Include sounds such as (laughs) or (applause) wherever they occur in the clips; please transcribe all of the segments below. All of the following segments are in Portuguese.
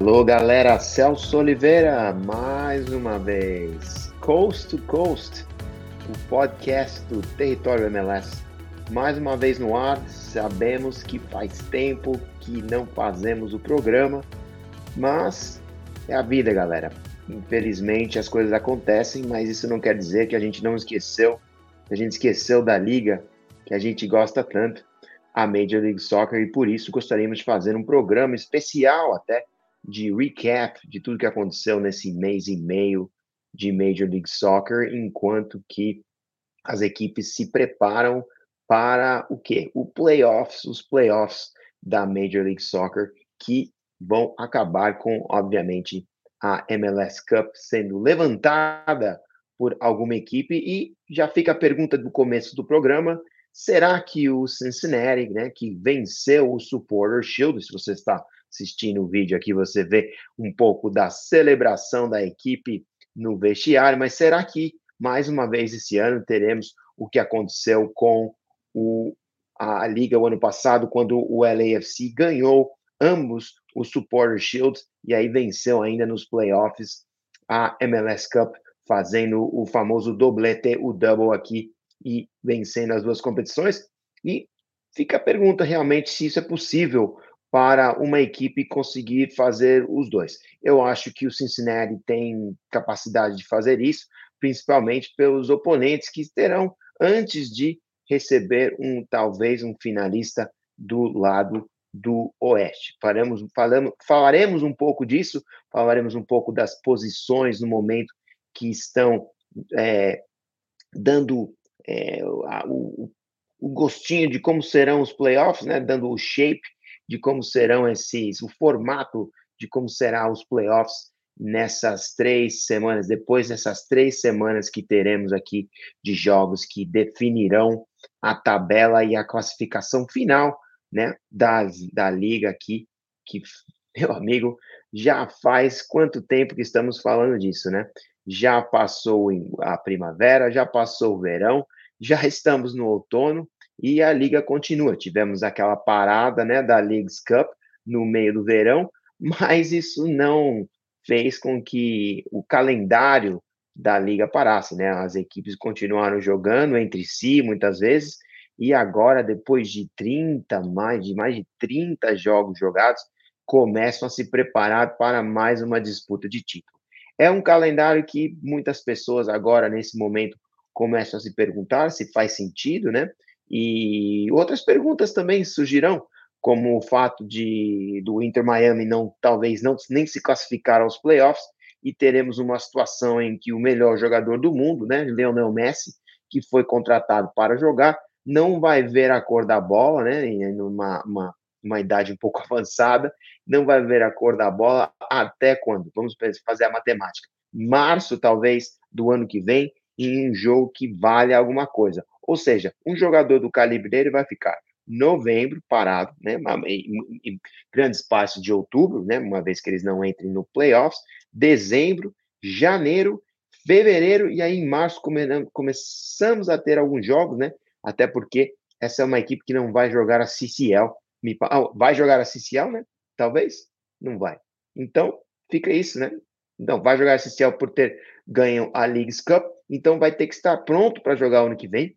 Alô, galera, Celso Oliveira, mais uma vez. Coast to Coast, o podcast do Território MLS. Mais uma vez no ar, sabemos que faz tempo que não fazemos o programa, mas é a vida, galera. Infelizmente as coisas acontecem, mas isso não quer dizer que a gente não esqueceu, que a gente esqueceu da liga que a gente gosta tanto, a Major League Soccer, e por isso gostaríamos de fazer um programa especial até de recap de tudo que aconteceu nesse mês e meio de Major League Soccer, enquanto que as equipes se preparam para o quê? O playoffs, os playoffs da Major League Soccer, que vão acabar com, obviamente, a MLS Cup sendo levantada por alguma equipe. E já fica a pergunta do começo do programa: será que o Cincinnati, né, que venceu o Supporter Shield, se você está assistindo o vídeo aqui, você vê um pouco da celebração da equipe no vestiário, mas será que mais uma vez esse ano teremos o que aconteceu com o, a liga o ano passado, quando o LAFC ganhou ambos os Supporter Shields e aí venceu ainda nos playoffs a MLS Cup, fazendo o famoso doblete, o double aqui e vencendo as duas competições. E fica a pergunta realmente se isso é possível para uma equipe conseguir fazer os dois. Eu acho que o Cincinnati tem capacidade de fazer isso, principalmente pelos oponentes que terão antes de receber um talvez um finalista do lado do Oeste. Faremos, falamos, falaremos um pouco disso, falaremos um pouco das posições no momento que estão é, dando é, o, o gostinho de como serão os playoffs, né, dando o shape de como serão esses, o formato de como será os playoffs nessas três semanas, depois dessas três semanas que teremos aqui de jogos que definirão a tabela e a classificação final, né, da, da liga aqui, que, (laughs) meu amigo, já faz quanto tempo que estamos falando disso, né? Já passou a primavera, já passou o verão, já estamos no outono, e a liga continua. Tivemos aquela parada né, da Leagues Cup no meio do verão, mas isso não fez com que o calendário da liga parasse, né? As equipes continuaram jogando entre si muitas vezes e agora depois de 30, mais de mais de 30 jogos jogados, começam a se preparar para mais uma disputa de título. É um calendário que muitas pessoas agora nesse momento começam a se perguntar se faz sentido, né? E outras perguntas também surgirão, como o fato de do Inter Miami não talvez não nem se classificar aos playoffs e teremos uma situação em que o melhor jogador do mundo, né, Lionel Messi, que foi contratado para jogar, não vai ver a cor da bola, né, em uma, uma, uma idade um pouco (laughs) avançada, não vai ver a cor da bola até quando? Vamos fazer a matemática. Março, talvez, do ano que vem, em um jogo que vale alguma coisa. Ou seja, um jogador do calibre dele vai ficar novembro parado, né, em, grande espaço de outubro, né, uma vez que eles não entrem no playoffs, dezembro, janeiro, fevereiro e aí em março come, começamos a ter alguns jogos, né, até porque essa é uma equipe que não vai jogar a CCL, me, ah, vai jogar a CCL, né, talvez, não vai. Então, fica isso, né, então vai jogar a CCL por ter ganho a Leagues Cup, então vai ter que estar pronto para jogar ano que vem,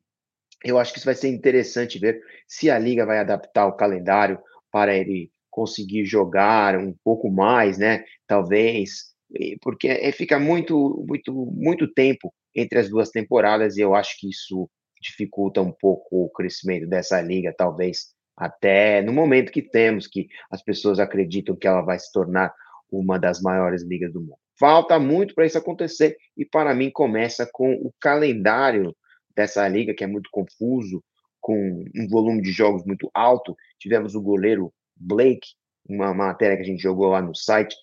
eu acho que isso vai ser interessante ver se a liga vai adaptar o calendário para ele conseguir jogar um pouco mais, né? Talvez, porque é, fica muito, muito, muito tempo entre as duas temporadas e eu acho que isso dificulta um pouco o crescimento dessa liga, talvez até no momento que temos, que as pessoas acreditam que ela vai se tornar uma das maiores ligas do mundo. Falta muito para isso acontecer e para mim começa com o calendário dessa liga, que é muito confuso, com um volume de jogos muito alto. Tivemos o goleiro Blake, uma matéria que a gente jogou lá no site,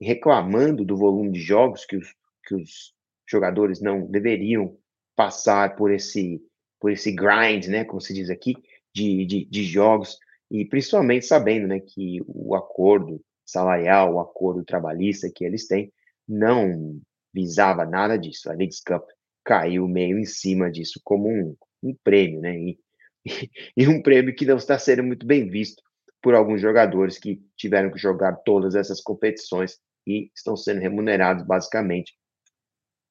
reclamando do volume de jogos que os, que os jogadores não deveriam passar por esse por esse grind, né, como se diz aqui, de, de, de jogos, e principalmente sabendo, né, que o acordo salarial, o acordo trabalhista que eles têm, não visava nada disso. A Leagues Cup caiu meio em cima disso como um, um prêmio, né? E, (laughs) e, um prêmio que não está sendo muito bem visto por alguns jogadores que tiveram que jogar todas essas competições e estão sendo remunerados basicamente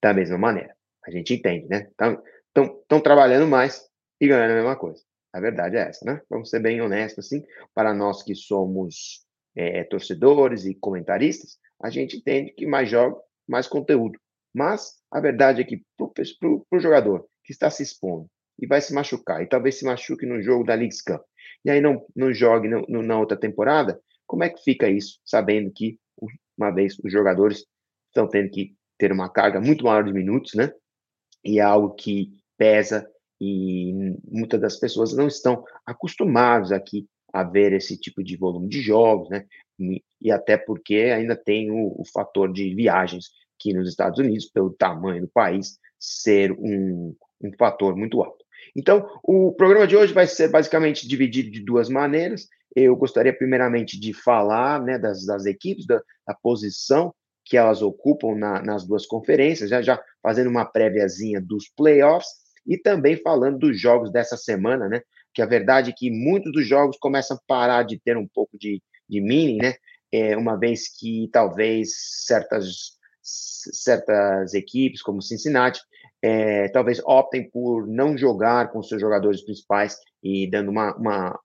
da mesma maneira. A gente entende, né? Estão trabalhando mais e ganhando a mesma coisa. A verdade é essa, né? Vamos ser bem honestos, assim, para nós que somos é, torcedores e comentaristas, a gente entende que mais jogo, mais conteúdo. Mas a verdade é que para o jogador que está se expondo e vai se machucar, e talvez se machuque no jogo da League Cup, e aí não, não jogue no, no, na outra temporada, como é que fica isso, sabendo que, uma vez, os jogadores estão tendo que ter uma carga muito maior de minutos, né? E é algo que pesa e muitas das pessoas não estão acostumados aqui a ver esse tipo de volume de jogos, né? E, e até porque ainda tem o, o, fator de viagens que nos Estados Unidos, pelo tamanho do país, ser um, um fator muito alto. Então, o programa de hoje vai ser basicamente dividido de duas maneiras. Eu gostaria, primeiramente, de falar né, das, das equipes, da, da posição que elas ocupam na, nas duas conferências, já, já fazendo uma préviazinha dos playoffs e também falando dos jogos dessa semana, né? Que a verdade é que muitos dos jogos começam a parar de ter um pouco de, de meaning, né? É, uma vez que talvez certas, certas equipes, como Cincinnati, é, talvez optem por não jogar com seus jogadores principais e dando uma, uma,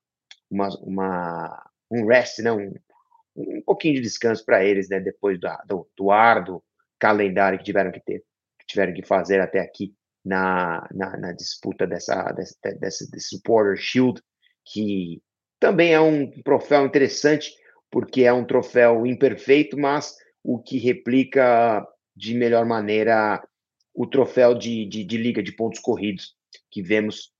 uma, uma um rest, né? um, um pouquinho de descanso para eles, né? depois do, do, do árduo calendário que tiveram que ter, que tiveram que fazer até aqui na, na, na disputa dessa, dessa, dessa, desse Supporter Shield, que também é um troféu interessante, porque é um troféu imperfeito, mas o que replica de melhor maneira o troféu de, de, de liga de pontos corridos que vemos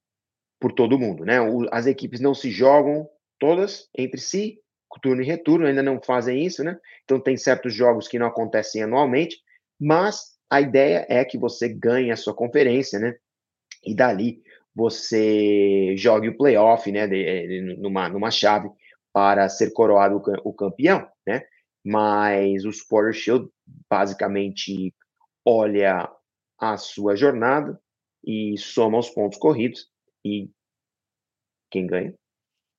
por todo mundo, né? O, as equipes não se jogam todas entre si, turno e retorno, ainda não fazem isso, né? Então tem certos jogos que não acontecem anualmente, mas a ideia é que você ganhe a sua conferência, né? E dali você jogue o playoff, né? De, numa, numa chave para ser coroado o campeão, né? Mas o Supporter Shield basicamente olha a sua jornada e soma os pontos corridos e quem ganha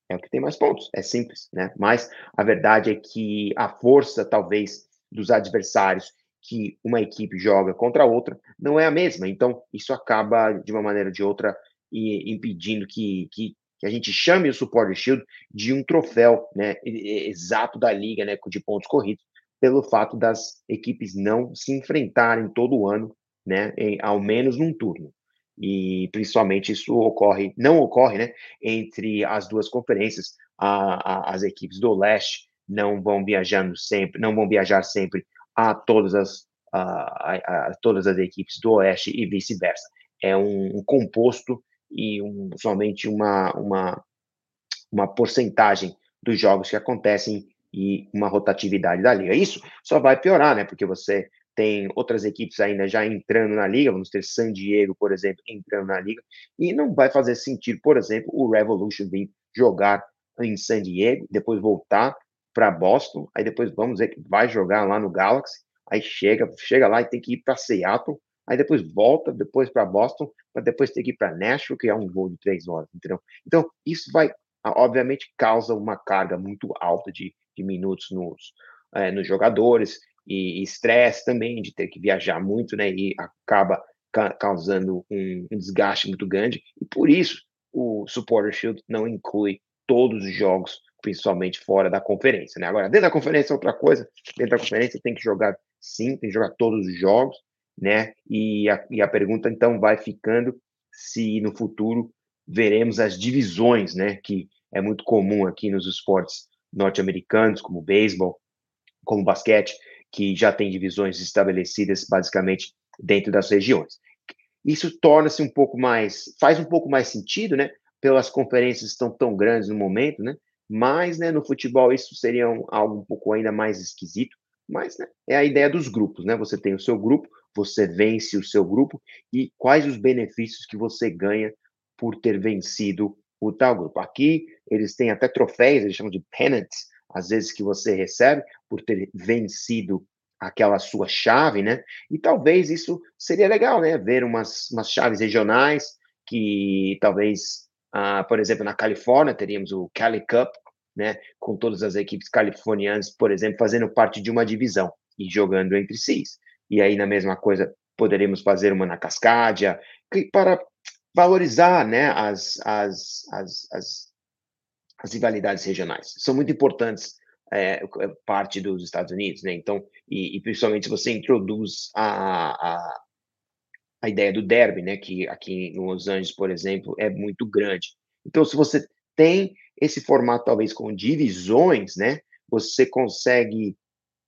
é o que tem mais pontos. É simples, né? Mas a verdade é que a força, talvez, dos adversários que uma equipe joga contra a outra não é a mesma. Então, isso acaba, de uma maneira ou de outra, impedindo que, que, que, a gente chame o Support Shield de um troféu né, exato da liga, né, de pontos corridos, pelo fato das equipes não se enfrentarem todo ano, né, em, ao menos num turno. E principalmente isso ocorre, não ocorre, né, entre as duas conferências. A, a, as equipes do leste não vão viajando sempre, não vão viajar sempre a todas as, a, a, todas as equipes do Oeste e vice-versa. É um, um, composto e um, somente uma, uma, uma porcentagem dos jogos que acontecem e uma rotatividade da liga. Isso só vai piorar, né? Porque você tem outras equipes ainda já entrando na liga, vamos ter San Diego, por exemplo, entrando na liga, e não vai fazer sentido, por exemplo, o Revolution vir jogar em San Diego, depois voltar para Boston, aí depois vamos ver que vai jogar lá no Galaxy, aí chega, chega lá e tem que ir para Seattle, aí depois volta depois para Boston, para depois ter que ir para Nashville, que é um voo de três horas, entendeu? Então, isso vai, obviamente, causa uma carga muito alta de, de minutos nos, é, nos jogadores, e estresse também de ter que viajar muito, né, e acaba ca causando um, um desgaste muito grande, e por isso o Supporter Shield não inclui todos os jogos principalmente fora da conferência, né? Agora, dentro da conferência é outra coisa. Dentro da conferência tem que jogar sim, tem que jogar todos os jogos, né? E a, e a pergunta então vai ficando se no futuro veremos as divisões, né? Que é muito comum aqui nos esportes norte-americanos, como beisebol, como basquete, que já tem divisões estabelecidas basicamente dentro das regiões. Isso torna-se um pouco mais, faz um pouco mais sentido, né? Pelas conferências estão tão grandes no momento, né? Mas, né, no futebol isso seria um, algo um pouco ainda mais esquisito. Mas, né, é a ideia dos grupos, né? Você tem o seu grupo, você vence o seu grupo e quais os benefícios que você ganha por ter vencido o tal grupo. Aqui eles têm até troféus, eles chamam de pennants, às vezes que você recebe por ter vencido aquela sua chave, né? E talvez isso seria legal, né? Ver umas, umas chaves regionais que talvez Uh, por exemplo, na Califórnia teríamos o Cali Cup, né, com todas as equipes californianas, por exemplo, fazendo parte de uma divisão e jogando entre si. E aí, na mesma coisa, poderemos fazer uma na Cascadia, para valorizar né, as, as, as, as, as rivalidades regionais. São muito importantes é, parte dos Estados Unidos, né? Então, e, e principalmente se você introduz a, a, a, ideia do derby, né? Que aqui em Los Angeles, por exemplo, é muito grande. Então, se você tem esse formato talvez com divisões, né? Você consegue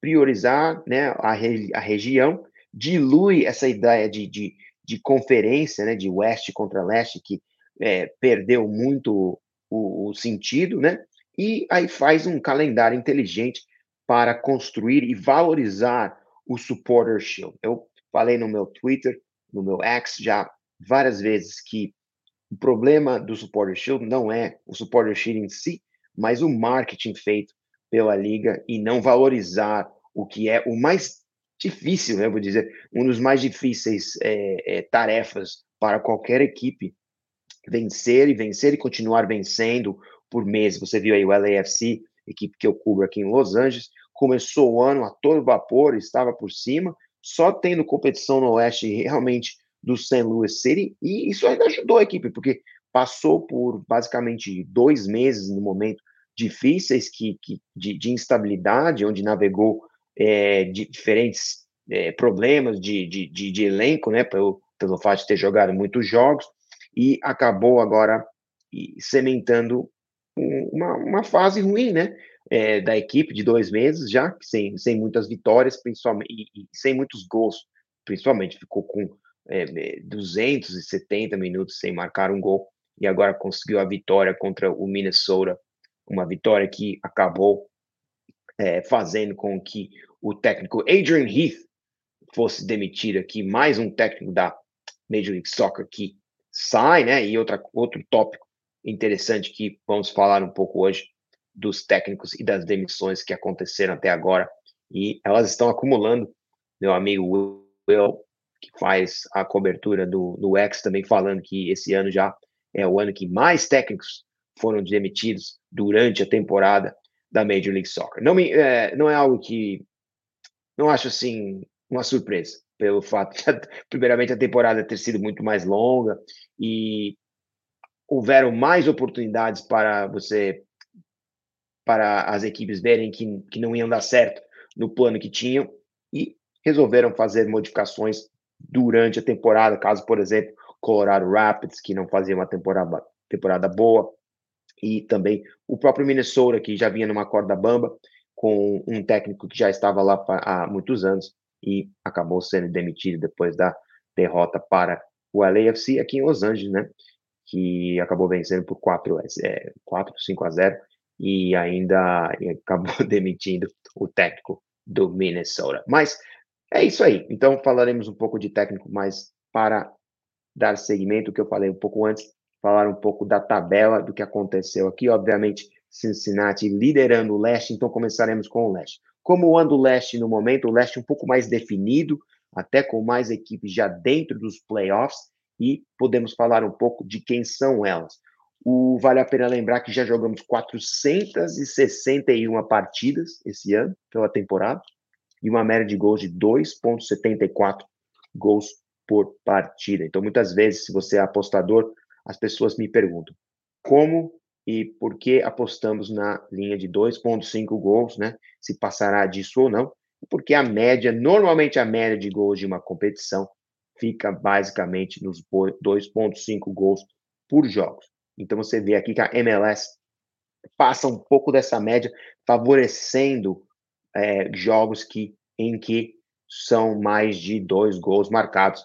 priorizar, né? A, a região dilui essa ideia de, de de conferência, né, de oeste contra leste, que é, perdeu muito o, o, sentido, né? E aí faz um calendário inteligente para construir e valorizar o Supporter Shield. Eu falei no meu Twitter, no meu X já várias vezes que o problema do Supporter Shield não é o Supporter Shield em si, mas o marketing feito pela liga e não valorizar o que é o mais difícil, né, vou dizer, um dos mais difíceis é, é, tarefas para qualquer equipe vencer e vencer e continuar vencendo por meses. Você viu aí o LAFC, equipe que eu cubro aqui em Los Angeles, começou o ano a todo vapor, estava por cima, só tendo competição no Oeste (laughs) realmente do St. Louis City, e isso ainda ajudou a equipe, porque passou por basicamente dois meses no momento difíceis que, que de, de instabilidade, onde navegou é, de diferentes é, problemas de, de, de, elenco, né, pelo, pelo fato de ter jogado muitos jogos, e acabou agora sementando uma, uma fase ruim, né, é, da equipe de dois meses já, sem, sem muitas vitórias, principalmente, e, e sem muitos gols, principalmente, ficou com é, 270 minutos sem marcar um gol, e agora conseguiu a vitória contra o Minnesota, uma vitória que acabou é, fazendo com que o técnico Adrian Heath fosse demitido aqui, mais um técnico da Major League Soccer que sai, né? E outra, outro tópico interessante que vamos falar um pouco hoje dos técnicos e das demissões que aconteceram até agora. E elas estão acumulando. Meu amigo Will, que faz a cobertura do, do X, também falando que esse ano já é o ano que mais técnicos foram demitidos durante a temporada da Major League Soccer. Não, me, é, não é algo que não acho assim uma surpresa pelo fato (laughs) de, primeiramente, a temporada ter sido muito mais longa e houveram mais oportunidades para você, para as equipes verem que, que não iam dar certo no plano que tinham e resolveram fazer modificações durante a temporada, caso, por exemplo, Colorado Rapids, que não fazia uma temporada, temporada boa, e também o próprio Minnesota, que já vinha numa corda bamba, com um técnico que já estava lá há muitos anos e acabou sendo demitido depois da derrota para o LAFC aqui em Los Angeles, né? Que acabou vencendo por 4, é, 4 5 a 0 e ainda (laughs) acabou (laughs) demitindo o técnico do Minnesota. Mas é isso aí. Então falaremos um pouco de técnico, mas para dar seguimento, o que eu falei um pouco antes, falar um pouco da tabela do que aconteceu aqui. Obviamente, Cincinnati liderando o leste, então começaremos com o leste. Como anda o leste no momento? O leste um pouco mais definido, até com mais equipes já dentro dos playoffs, e podemos falar um pouco de quem são elas. O, vale a pena lembrar que já jogamos 461 partidas esse ano, pela temporada, e uma média de gols de 2,74 gols por partida. Então, muitas vezes, se você é apostador, as pessoas me perguntam como e por que apostamos na linha de 2,5 gols, né? Se passará disso ou não, porque a média, normalmente a média de gols de uma competição fica basicamente nos 2,5 gols por jogos. Então você vê aqui que a MLS passa um pouco dessa média, favorecendo é, jogos que, em que são mais de dois gols marcados,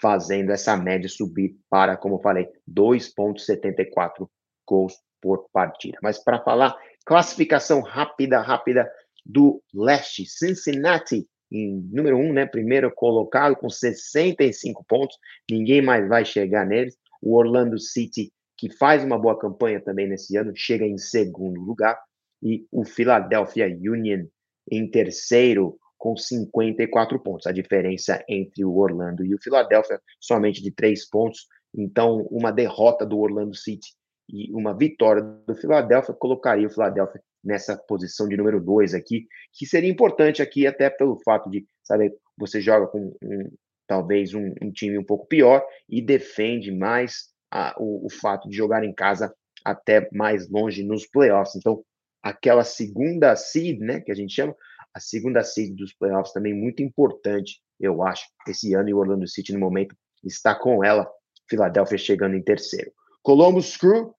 fazendo essa média subir para, como eu falei, 2,74 gols por partida. Mas para falar classificação rápida, rápida do leste, Cincinnati em número um, né, primeiro colocado com 65 pontos, ninguém mais vai chegar neles. O Orlando City, que faz uma boa campanha também nesse ano, chega em segundo lugar. E o Philadelphia Union em terceiro com 54 pontos. A diferença entre o Orlando e o Philadelphia somente de três pontos. Então, uma derrota do Orlando City e uma vitória do Philadelphia colocaria o Philadelphia nessa posição de número 2 aqui, que seria importante aqui até pelo fato de, sabe, você joga com um, talvez um, um, time um pouco pior e defende mais a, o, o fato de jogar em casa até mais longe nos playoffs. Então, aquela segunda seed, né, que a gente chama, a segunda seed dos playoffs também muito importante, eu acho, esse ano e o Orlando City no momento está com ela, Philadelphia chegando em terceiro. Columbus Crew,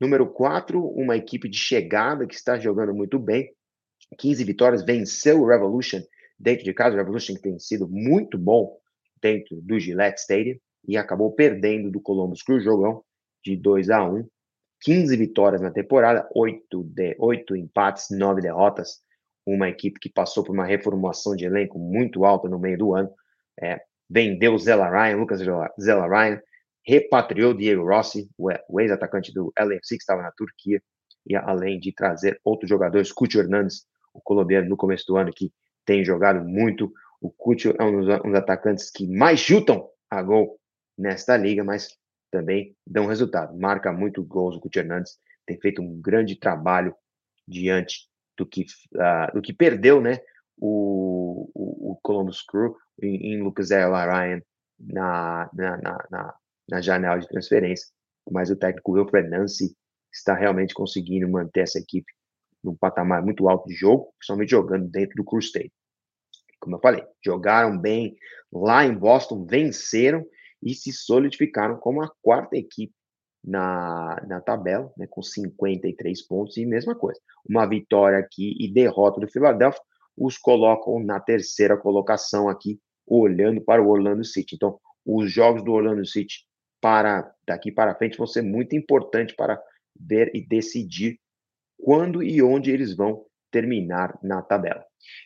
número 4, uma equipe de chegada que está jogando muito bem, 15 vitórias, venceu o Revolution dentro de casa, o Revolution tem sido muito bom dentro do Gillette Stadium e acabou perdendo do Columbus Crew, jogão de 2 a 1 15 vitórias na temporada, 8, de, 8 empates, 9 derrotas. Uma equipe que passou por uma reformulação de elenco muito alta no meio do ano. É, vendeu Zella Ryan, Lucas Zella Ryan, repatriou Diego Rossi, o ex-atacante do LFC que estava na Turquia, e além de trazer outros jogadores, Cucho Hernandes, o colombiano no começo do ano, que tem jogado muito. O Cucho é um dos, um dos atacantes que mais chutam a gol nesta liga, mas também dão resultado. Marca muito gols o Cuti Hernandes, tem feito um grande trabalho diante do que, uh, do que perdeu, né? O, o, o Columbus Crew em, em Lucas Ryan na, na, na, na, janela de transferência. Mas o técnico Wilfred Nancy está realmente conseguindo manter essa equipe num patamar muito alto de jogo, principalmente jogando dentro do Crew State. Como eu falei, jogaram bem lá em Boston, venceram e se solidificaram como a quarta equipe na, na tabela, né, com 53 pontos e mesma coisa. Uma vitória aqui e derrota do Philadelphia os colocam na terceira colocação aqui, olhando para o Orlando City. Então, os jogos do Orlando City para daqui para frente vão ser muito importantes para ver e decidir quando e onde eles vão terminar na tabela.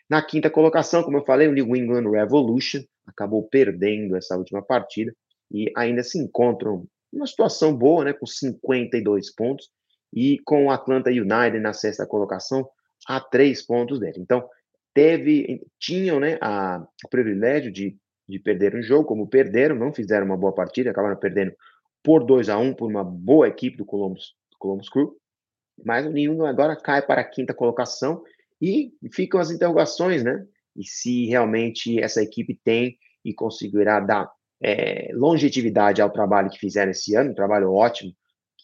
Na quinta colocação, como eu falei, o New England Revolution acabou perdendo essa última partida e ainda se encontram numa situação boa, né, com 52 pontos, e com o Atlanta United na sexta colocação a três pontos dele. Então, teve, tinham né, a, o privilégio de, de perder um jogo, como perderam, não fizeram uma boa partida, acabaram perdendo por 2 a 1 um, por uma boa equipe do Columbus, Columbus Crew, mas o New agora cai para a quinta colocação e ficam as interrogações, né? E se realmente essa equipe tem e conseguirá dar é, longevidade ao trabalho que fizeram esse ano, um trabalho ótimo,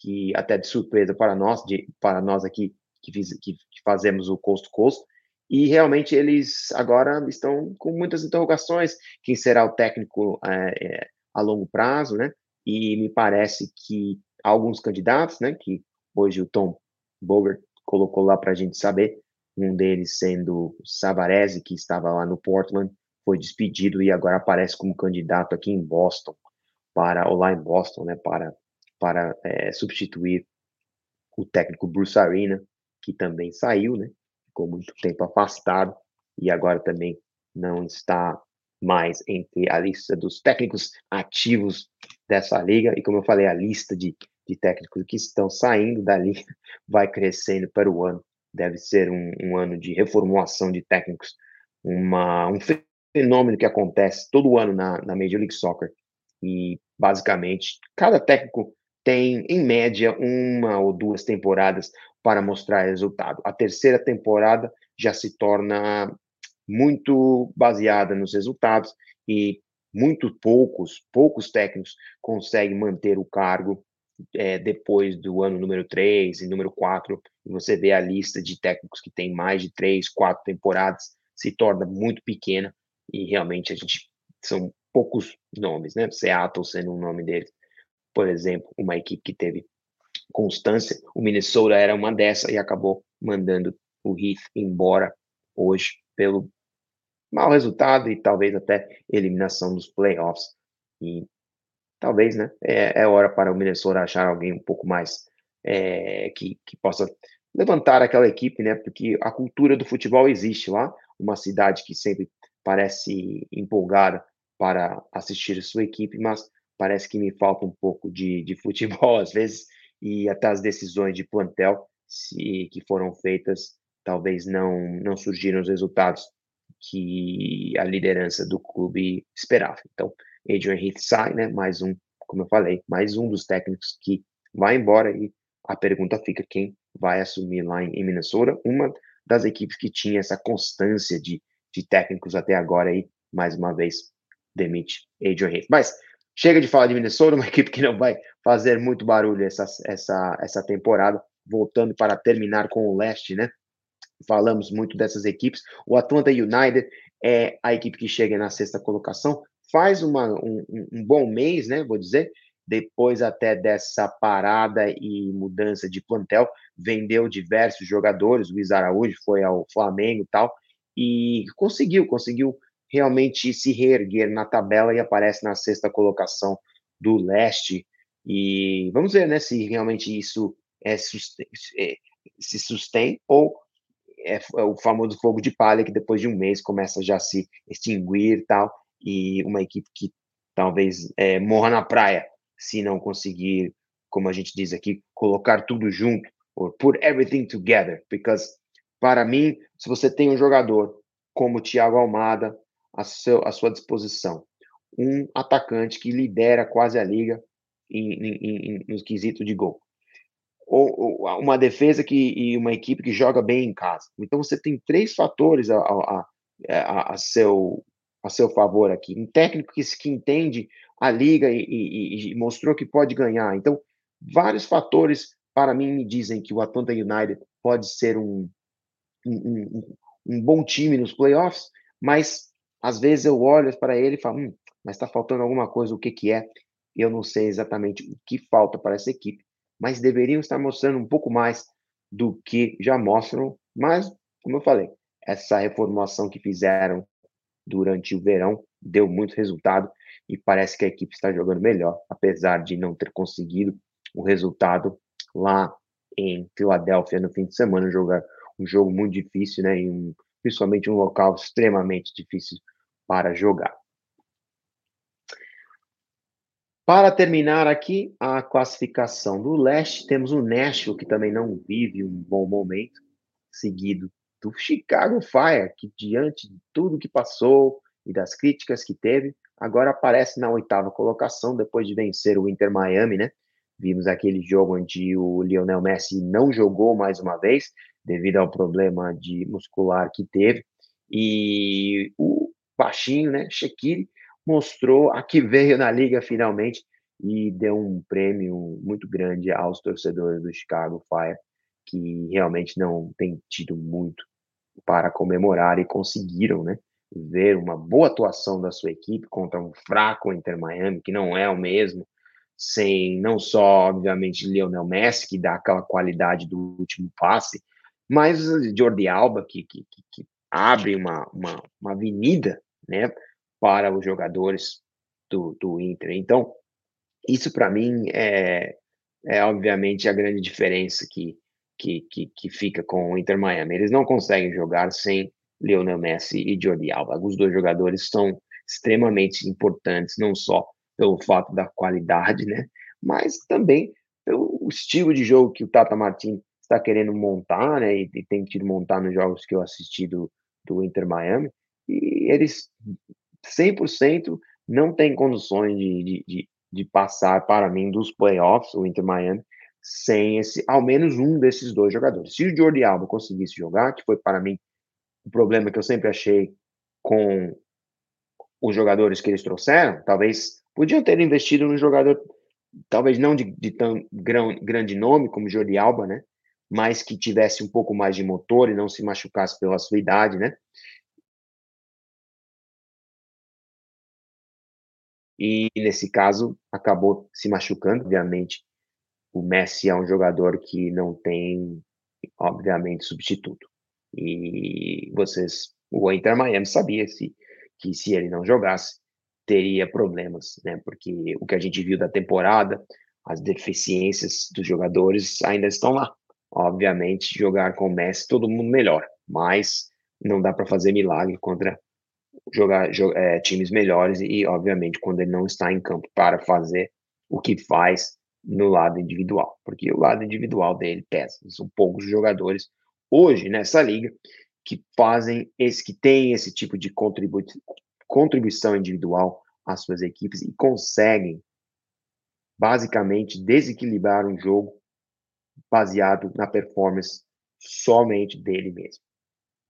que até de surpresa para nós, de, para nós aqui que, fiz, que, que fazemos o Coast to Coast, e realmente eles agora estão com muitas interrogações, quem será o técnico é, é, a longo prazo, né? E me parece que alguns candidatos, né, que hoje o Tom Bogert colocou lá para a gente saber, um deles sendo Savarese, que estava lá no Portland, foi despedido e agora aparece como candidato aqui em Boston, para, ou lá em Boston, né, para, para é, substituir o técnico Bruce Arena, que também saiu, né, ficou muito tempo afastado e agora também não está mais entre a lista dos técnicos ativos dessa liga. E como eu falei, a lista de, de técnicos que estão saindo da liga (laughs) vai crescendo para o ano. Deve ser um, um ano de reformulação de técnicos, uma, um fenômeno que acontece todo ano na, na Major League Soccer. E, basicamente, cada técnico tem, em média, uma ou duas temporadas para mostrar resultado. A terceira temporada já se torna muito baseada nos resultados e muito poucos, poucos técnicos conseguem manter o cargo é, depois do ano número 3 e número 4. E você vê a lista de técnicos que tem mais de 3, 4 temporadas, se torna muito pequena e realmente a gente são poucos nomes, né? Seattle sendo um nome deles, por exemplo, uma equipe que teve constância. O Minnesota era uma dessa e acabou mandando o Heath embora hoje pelo mau resultado e talvez até eliminação dos playoffs. E talvez, né? É, é hora para o Minnesota achar alguém um pouco mais é, que, que possa levantar aquela equipe, né? Porque a cultura do futebol existe lá, uma cidade que sempre parece empolgada para assistir a sua equipe, mas parece que me falta um pouco de, de futebol (laughs) às vezes e até as decisões de plantel se, que foram feitas talvez não não surgiram os resultados que a liderança do clube esperava. Então, Adrian Heath sai, né? Mais um, como eu falei, mais um dos técnicos que vai embora e a pergunta fica quem vai assumir lá em, em Minnesota, uma das equipes que tinha essa constância de, de técnicos até agora aí, mais uma vez, demite Adrian. Mas chega de falar de Minnesota, uma (laughs) equipe que não vai fazer muito barulho essa, essa, essa temporada, voltando para terminar com o leste, né? Falamos muito dessas equipes. O Atlanta United é a equipe que chega na sexta colocação, faz uma, um, um bom mês, né? Vou dizer, depois até dessa parada e mudança de plantel, vendeu diversos jogadores, Luiz Araújo foi ao Flamengo e tal, e conseguiu, conseguiu realmente se reerguer na tabela e aparece na sexta colocação do leste. E vamos ver, né, se realmente isso é, sustain, é se sustém ou é, é, o famoso fogo de palha que depois de um mês começa já a se extinguir tal, e uma equipe que talvez é, morra na praia se não conseguir, como a gente diz aqui, colocar tudo junto, or put everything together, because para mim, se você tem um jogador como o Thiago Almada a, seu, à sua disposição, um atacante que lidera quase a liga em, em, em, no quesito de gol, ou, ou, uma defesa que, e uma equipe que joga bem em casa. Então você tem três fatores a, a, a, a seu, a seu favor aqui. Um técnico que, que entende a liga e, e, e, mostrou que pode ganhar. Então, vários fatores para mim me dizem que o Atlanta United pode ser um, um, um, bom time nos playoffs, mas às vezes eu olho para ele e falo, hum, mas está faltando alguma coisa, o que que é? Eu não sei exatamente o que falta para essa equipe, mas deveriam estar mostrando um pouco mais do que já mostram, mas, como eu falei, essa reformulação que fizeram durante o verão deu muito resultado e parece que a equipe está jogando melhor, apesar de não ter conseguido o resultado lá em Filadélfia no fim de semana, jogar um jogo muito difícil, né, em principalmente um local extremamente difícil para jogar. Para terminar aqui a classificação do leste, temos o Nashville, que também não vive um bom momento, seguido do Chicago Fire, que diante de tudo que passou e das críticas que teve, agora aparece na oitava colocação, depois de vencer o Inter Miami, né? Vimos aquele jogo onde o Lionel Messi não jogou mais uma vez, devido ao problema de muscular que teve, e o baixinho, né, Shaqiri, mostrou a que veio na liga finalmente e deu um prêmio muito grande aos torcedores do Chicago Fire, que realmente não tem tido muito para comemorar e conseguiram, né, ver uma boa atuação da sua equipe contra um fraco Inter Miami, que não é o mesmo, sem não só, obviamente, Lionel Messi, que dá aquela qualidade do último passe, mas Jordi Alba, que, que, que abre uma, uma, uma avenida né, para os jogadores do, do Inter. Então, isso para mim é, é obviamente a grande diferença que, que, que, que, fica com o Inter Miami. Eles não conseguem jogar sem Lionel Messi e Jordi Alba. Os dois jogadores são extremamente importantes, não só pelo fato da qualidade, né, mas também pelo estilo de jogo que o Tata Martins está querendo montar, né, e, e tem que montar nos jogos que eu assisti do, do Inter Miami, e eles 100% não têm condições de, de, de, de passar para mim dos playoffs, o Inter Miami, sem esse, ao menos um desses dois jogadores. Se o Jordi Alba conseguisse jogar, que foi para mim o problema que eu sempre achei com os jogadores que eles trouxeram, talvez podiam ter investido num jogador, talvez não de, de tão grão, grande nome como Jordi Alba, né? Mas que tivesse um pouco mais de motor e não se machucasse pela sua idade, né? e nesse caso acabou se machucando, obviamente. O Messi é um jogador que não tem, obviamente, substituto. E vocês, o Inter Miami sabia se, que se ele não jogasse, teria problemas, né? Porque o que a gente viu da temporada, as deficiências dos jogadores ainda estão lá. Obviamente, jogar com o Messi, todo mundo melhor, mas não dá para fazer milagre contra jogar, é, times melhores e, obviamente, quando ele não está em campo para fazer o que faz no lado individual, porque o lado individual dele pesa. São poucos jogadores hoje nessa liga que fazem esse, que tem esse tipo de contribu contribuição individual às suas equipes e conseguem basicamente desequilibrar um jogo baseado na performance somente dele mesmo.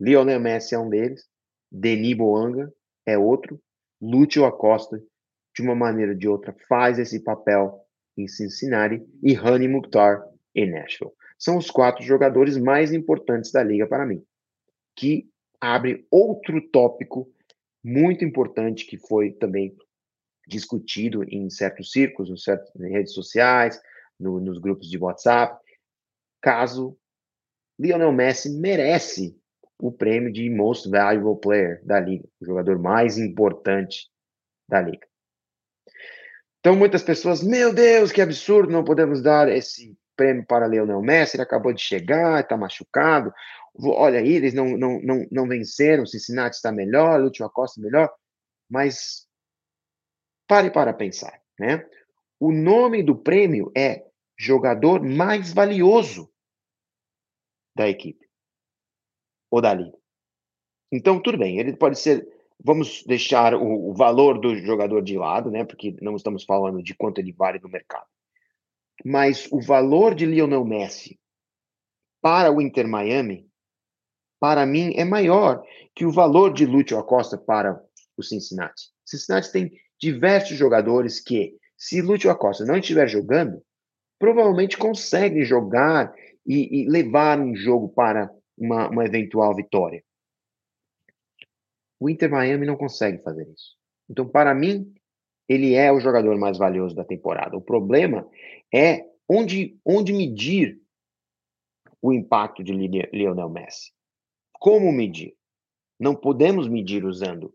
Lionel Messi é um deles, Denis Boanga é outro, Lúcio Acosta, de uma maneira ou de outra, faz esse papel em Cincinnati e Rani Mukhtar em Nashville. São os quatro jogadores mais importantes da liga para mim, que abre outro tópico muito importante que foi também discutido em certos círculos, em, certas, redes sociais, no, nos grupos de WhatsApp, caso Lionel Messi merece o prêmio de Most Valuable Player da liga, o jogador mais importante da liga. Então, muitas pessoas, meu Deus, que absurdo, não podemos dar esse prêmio para Lionel Messi, ele acabou de chegar, está machucado. Olha aí, eles não, não, não, não venceram, Cincinnati está melhor, Lúcio Acosta melhor, mas pare para pensar, né? O nome do prêmio é jogador mais valioso da equipe ou da liga. Então, tudo bem, ele pode ser. Vamos deixar o, o, valor do jogador de lado, né? Porque não estamos falando de quanto ele vale no mercado. Mas o valor de Lionel Messi para o Inter Miami, para mim, é maior que o valor de Lúcio Acosta para o Cincinnati. Cincinnati tem diversos jogadores que, se Lúcio Acosta não estiver jogando, provavelmente conseguem jogar e, e levar um jogo para uma, uma eventual vitória. O Inter Miami não consegue fazer isso. Então, para mim, ele é o jogador mais valioso da temporada. O problema é onde, onde medir o impacto de Lionel Messi. Como medir? Não podemos medir usando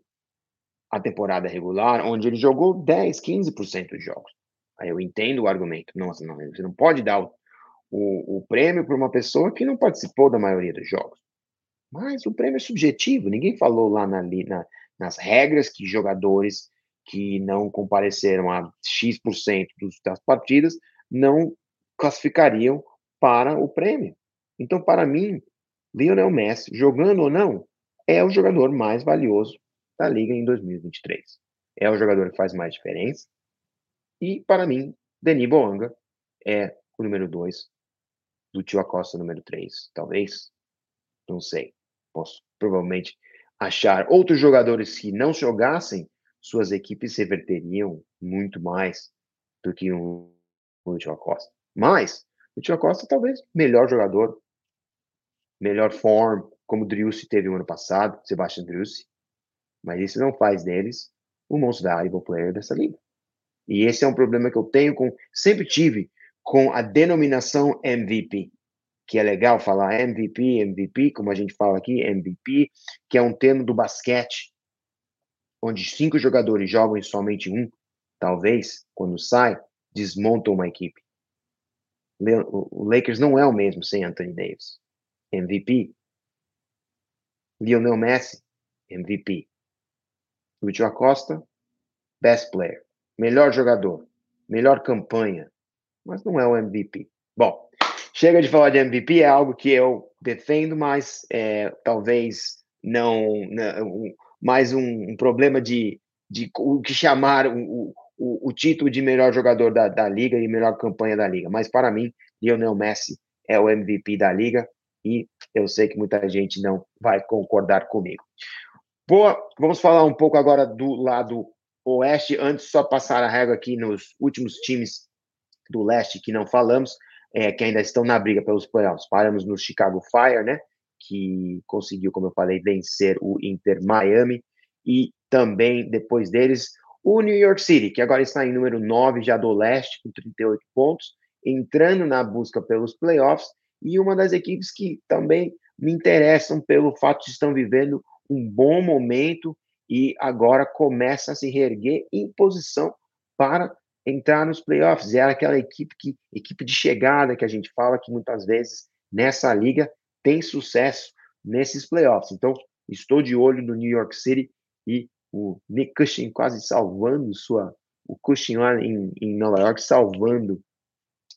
a temporada regular, onde ele jogou 10, 15% dos jogos. Aí eu entendo o argumento. Nossa, não, você não pode dar o, o, o prêmio para uma pessoa que não participou da maioria dos jogos. Mas o prêmio é subjetivo. Ninguém falou lá na, na, nas regras que jogadores que não compareceram a X% das partidas não classificariam para o prêmio. Então, para mim, Lionel Messi, jogando ou não, é o jogador mais valioso da liga em 2023. É o jogador que faz mais diferença. E, para mim, Denis Boanga é o número 2 do Tio Acosta número 3, talvez. Não sei. Posso provavelmente achar outros jogadores que não jogassem, suas equipes reverteriam muito mais do que um, Tio Acosta. Mas o Tio Acosta talvez melhor jogador, melhor forma, como o Driussi teve no ano passado, Sebastian Driussi. Mas isso não faz deles o most valuable player dessa liga. E esse é um problema que eu tenho com, sempre tive com a denominação MVP, que é legal falar MVP, MVP, como a gente fala aqui, MVP, que é um termo do basquete, onde cinco jogadores jogam e somente um, talvez, quando sai, desmontam uma equipe. O Lakers não é o mesmo sem Anthony Davis. MVP. Lionel Messi, MVP. Lúcio Acosta, best player. Melhor jogador. Melhor campanha mas não é o MVP. Bom, chega de falar de MVP, é algo que eu defendo, mas é, talvez não, não mais um, um, problema de, de o que chamar o, o, o, título de melhor jogador da, da liga e melhor campanha da liga. Mas para mim, Lionel Messi é o MVP da liga e eu sei que muita gente não vai concordar comigo. Boa, vamos falar um pouco agora do lado oeste, antes só passar a régua aqui nos últimos times do leste que não falamos, é, que ainda estão na briga pelos playoffs. Paramos no Chicago Fire, né? Que conseguiu, como eu falei, vencer o Inter Miami. E também, depois deles, o New York City, que agora está em número 9 já do leste, com 38 pontos, entrando na busca pelos playoffs. E uma das equipes que também me interessam pelo fato de estão vivendo um bom momento e agora começa a se reerguer em posição para entrar nos playoffs. Era aquela equipe que equipe de chegada que a gente fala que muitas vezes nessa liga tem sucesso nesses playoffs. Então, estou de olho no New York City e o Nick Cushing quase salvando sua o Cushing lá em, em Nova York salvando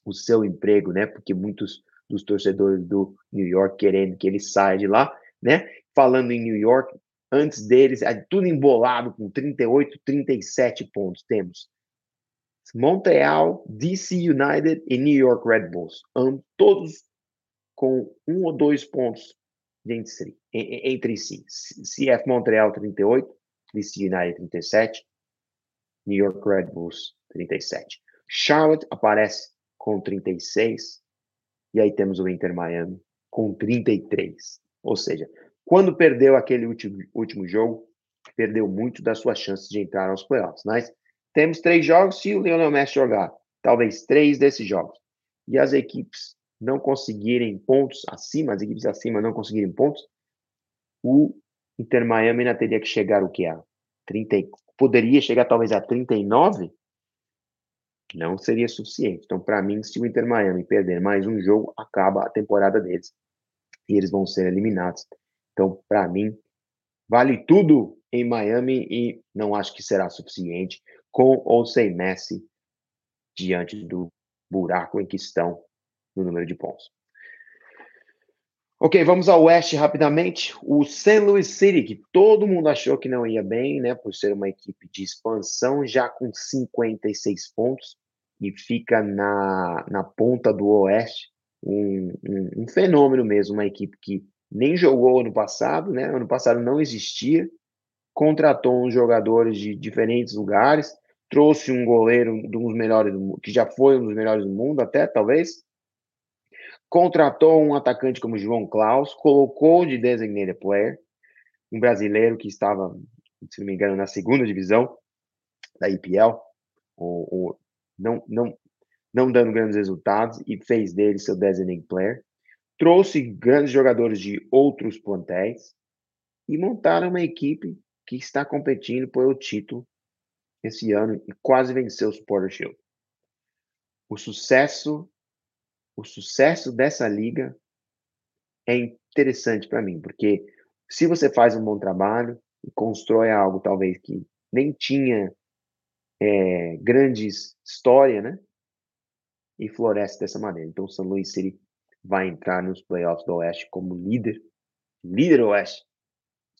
o seu emprego, né? Porque muitos dos torcedores do New York querendo que ele saia de lá, né? Falando em New York, antes deles, é tudo embolado com 38, 37 pontos. Temos Montreal, DC United e New York Red Bulls. Todos com um ou dois pontos entre. Entre si. CF Montreal 38, DC United 37, New York Red Bulls 37. Charlotte aparece com 36, e aí temos o Inter Miami com 33. Ou seja, quando perdeu aquele último, último jogo, perdeu muito das suas chances de entrar aos playoffs. Mas temos três jogos, se o Lionel Messi jogar, talvez três desses jogos, e as equipes não conseguirem pontos acima, as equipes acima não conseguirem pontos, o Inter Miami ainda teria que chegar o que? A 30, poderia chegar talvez a 39? Não seria suficiente. Então, para mim, se o Inter Miami perder mais um jogo, acaba a temporada deles. E eles vão ser eliminados. Então, para mim, vale tudo em Miami e não acho que será suficiente com ou sem Messi diante do buraco em que estão no número de pontos. Ok, vamos ao Oeste rapidamente. O St. Louis City, que todo mundo achou que não ia bem, né, por ser uma equipe de expansão, já com 56 pontos e fica na, na ponta do Oeste. Um, um, um fenômeno mesmo, uma equipe que nem jogou ano passado, né? Ano passado não existia, contratou uns jogadores de diferentes lugares, trouxe um goleiro um dos melhores do que já foi um dos melhores do mundo, até talvez. Contratou um atacante como João Klaus, colocou de designated player, um brasileiro que estava, se não me engano, na segunda divisão da IPL, ou, ou não, não, não dando grandes resultados, e fez dele seu designated player. Trouxe grandes jogadores de outros plantéis e montaram uma equipe que está competindo pelo título esse ano e quase venceu o Supporter Shield. O sucesso, o sucesso dessa liga é interessante para mim, porque se você faz um bom trabalho e constrói algo talvez que nem tinha é, história, né? E floresce dessa maneira. Então, o São Luís City vai entrar nos playoffs do Oeste como líder, líder Oeste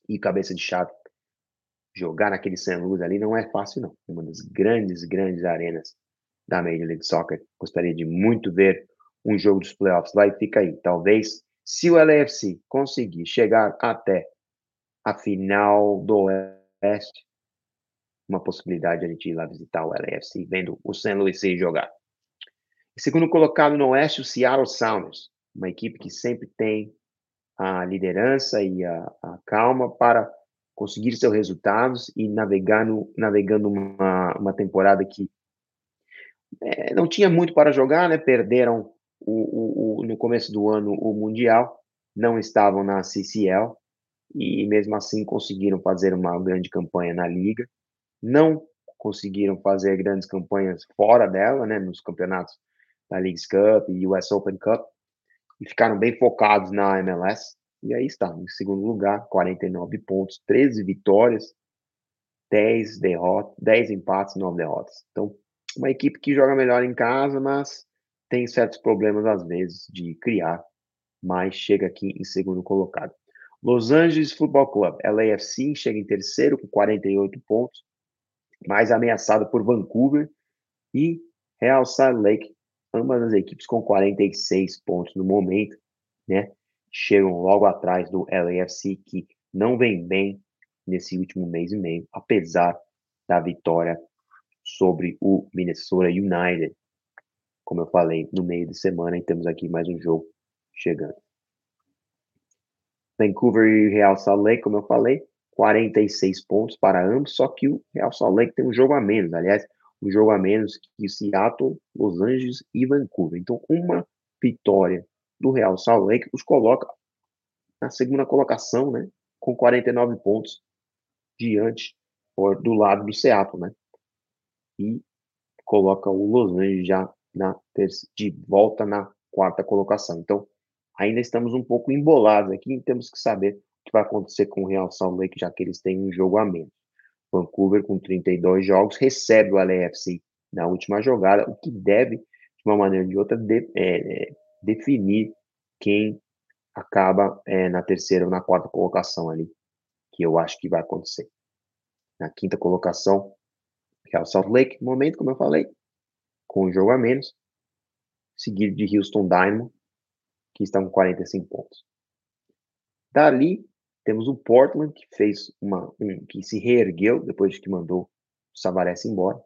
e cabeça de chave jogar naquele St. Louis ali não é fácil, não. Uma das grandes, grandes arenas da Major League Soccer. Gostaria de muito ver um jogo dos playoffs lá e fica aí. Talvez, se o LAFC conseguir chegar até a final do Oeste, uma possibilidade de a gente ir lá visitar o LAFC vendo o St. Louis jogar. Segundo colocado no Oeste, o Seattle Sounders, uma equipe que sempre tem a liderança e a, a calma para conseguir seus resultados e navegar no, navegando uma, uma temporada que é, não tinha muito para jogar, né? Perderam o, o, o, no começo do ano o Mundial, não estavam na CCL e mesmo assim conseguiram fazer uma grande campanha na liga. Não conseguiram fazer grandes campanhas fora dela, né? Nos campeonatos da Leagues Cup e US Open Cup e ficaram bem focados na MLS. E aí está, em segundo lugar, 49 pontos, 13 vitórias, 10 derrotas, 10 empates, 9 derrotas. Então, uma equipe que joga melhor em casa, mas tem certos problemas às vezes de criar, mas chega aqui em segundo colocado. Los Angeles Football Club, LAFC, chega em terceiro com 48 pontos, mais ameaçado por Vancouver e Real Salt Lake, ambas as equipes com 46 pontos no momento, né? Chegam logo atrás do LAFC, que não vem bem nesse último mês e meio, apesar da vitória sobre o Minnesota United. Como eu falei, no meio de semana, e temos aqui mais um jogo chegando. Vancouver e Real Salt como eu falei, 46 pontos para ambos, só que o Real Salt tem um jogo a menos, aliás, um jogo a menos que Seattle, Los Angeles e Vancouver. Então, uma vitória do Real Salt Lake os coloca na segunda colocação, né, com 49 pontos diante do lado do Seattle, né? E coloca o Los Angeles já na de volta na quarta colocação. Então, ainda estamos um pouco embolados aqui e temos que saber o que vai acontecer com o Real Salt Lake, já que eles têm um jogo a menos. Vancouver, com 32 jogos, recebe o LAFC na última jogada, o que deve, de uma maneira ou de outra, de, é, é, definir quem acaba é, na terceira ou na quarta colocação ali, que eu acho que vai acontecer. Na quinta colocação, Real Salt Lake, no momento, como eu falei, com um jogo a menos, seguido de Houston Dynamo, que está com 45 pontos. Dali, temos o Portland, que fez uma, um, que se reergueu depois de que mandou o Savarese embora,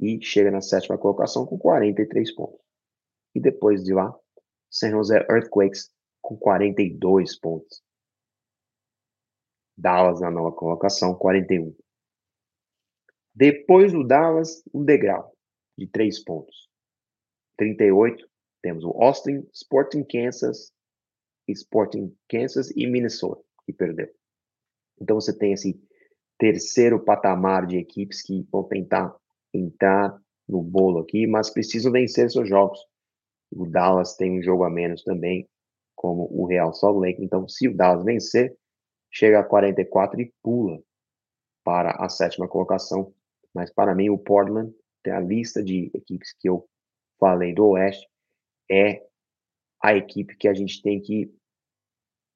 e chega na sétima colocação com 43 pontos. E depois de lá, San Jose Earthquakes com 42 pontos. Dallas na nova colocação, 41. Depois do Dallas, um degrau de 3 pontos. 38, temos o Austin, Sporting Kansas, Sporting Kansas e Minnesota, que perdeu. Então você tem esse terceiro patamar de equipes que vão tentar entrar no bolo aqui, mas precisam vencer seus jogos. O Dallas tem um jogo a menos também, como o Real Salt Lake. Então, se o Dallas vencer, chega a 44 e pula para a sétima colocação. Mas para mim, o Portland tem a lista de equipes que eu falei do Oeste é a equipe que a gente tem que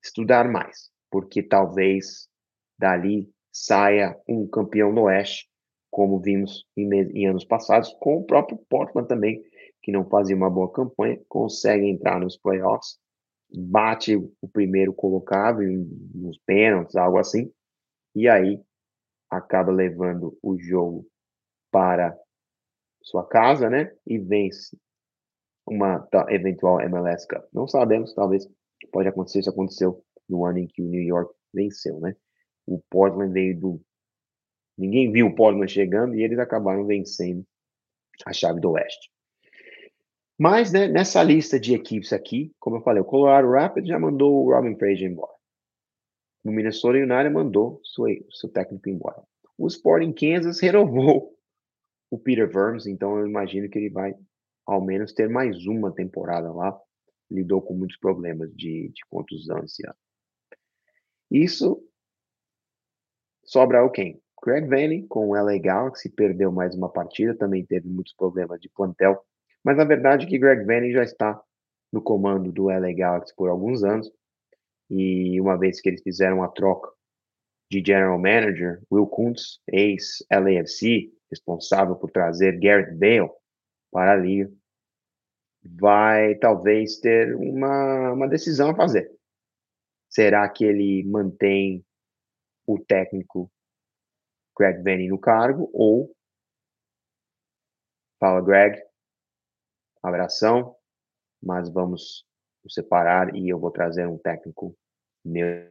estudar mais, porque talvez dali saia um campeão no Oeste, como vimos em, em anos passados, com o próprio Portland também, que não fazia uma boa campanha, consegue entrar nos playoffs, bate o primeiro colocado nos pênaltis, algo assim, e aí acaba levando o jogo para sua casa, né? E vence uma eventual MLS Cup. Não sabemos, talvez pode acontecer, isso aconteceu no ano em que o New York venceu, né? O Portland veio do. Ninguém viu o Portland chegando e eles acabaram vencendo a chave do Oeste. Mas, né, nessa lista de equipes aqui, como eu falei, o Colorado Rapids já mandou o Robin Fraser embora. O Minnesota United mandou seu, seu técnico embora. O Sporting Kansas renovou o Peter Vermes, então eu imagino que ele vai ao menos ter mais uma temporada lá. Lidou com muitos problemas de, de contusão esse ano. Isso sobra o quem? Greg Vanney com o LA Galaxy perdeu mais uma partida, também teve muitos problemas de plantel, mas a verdade é que Greg Vanney já está no comando do LA Galaxy por alguns anos e uma vez que eles fizeram a troca de general manager, Will Kuntz, ex-LAFC, responsável por trazer Garrett Bale para a liga, vai talvez ter uma, uma decisão a fazer. Será que ele mantém o técnico Greg Vanney no cargo ou fala Greg, abração, mas vamos nos separar e eu vou trazer um técnico meu,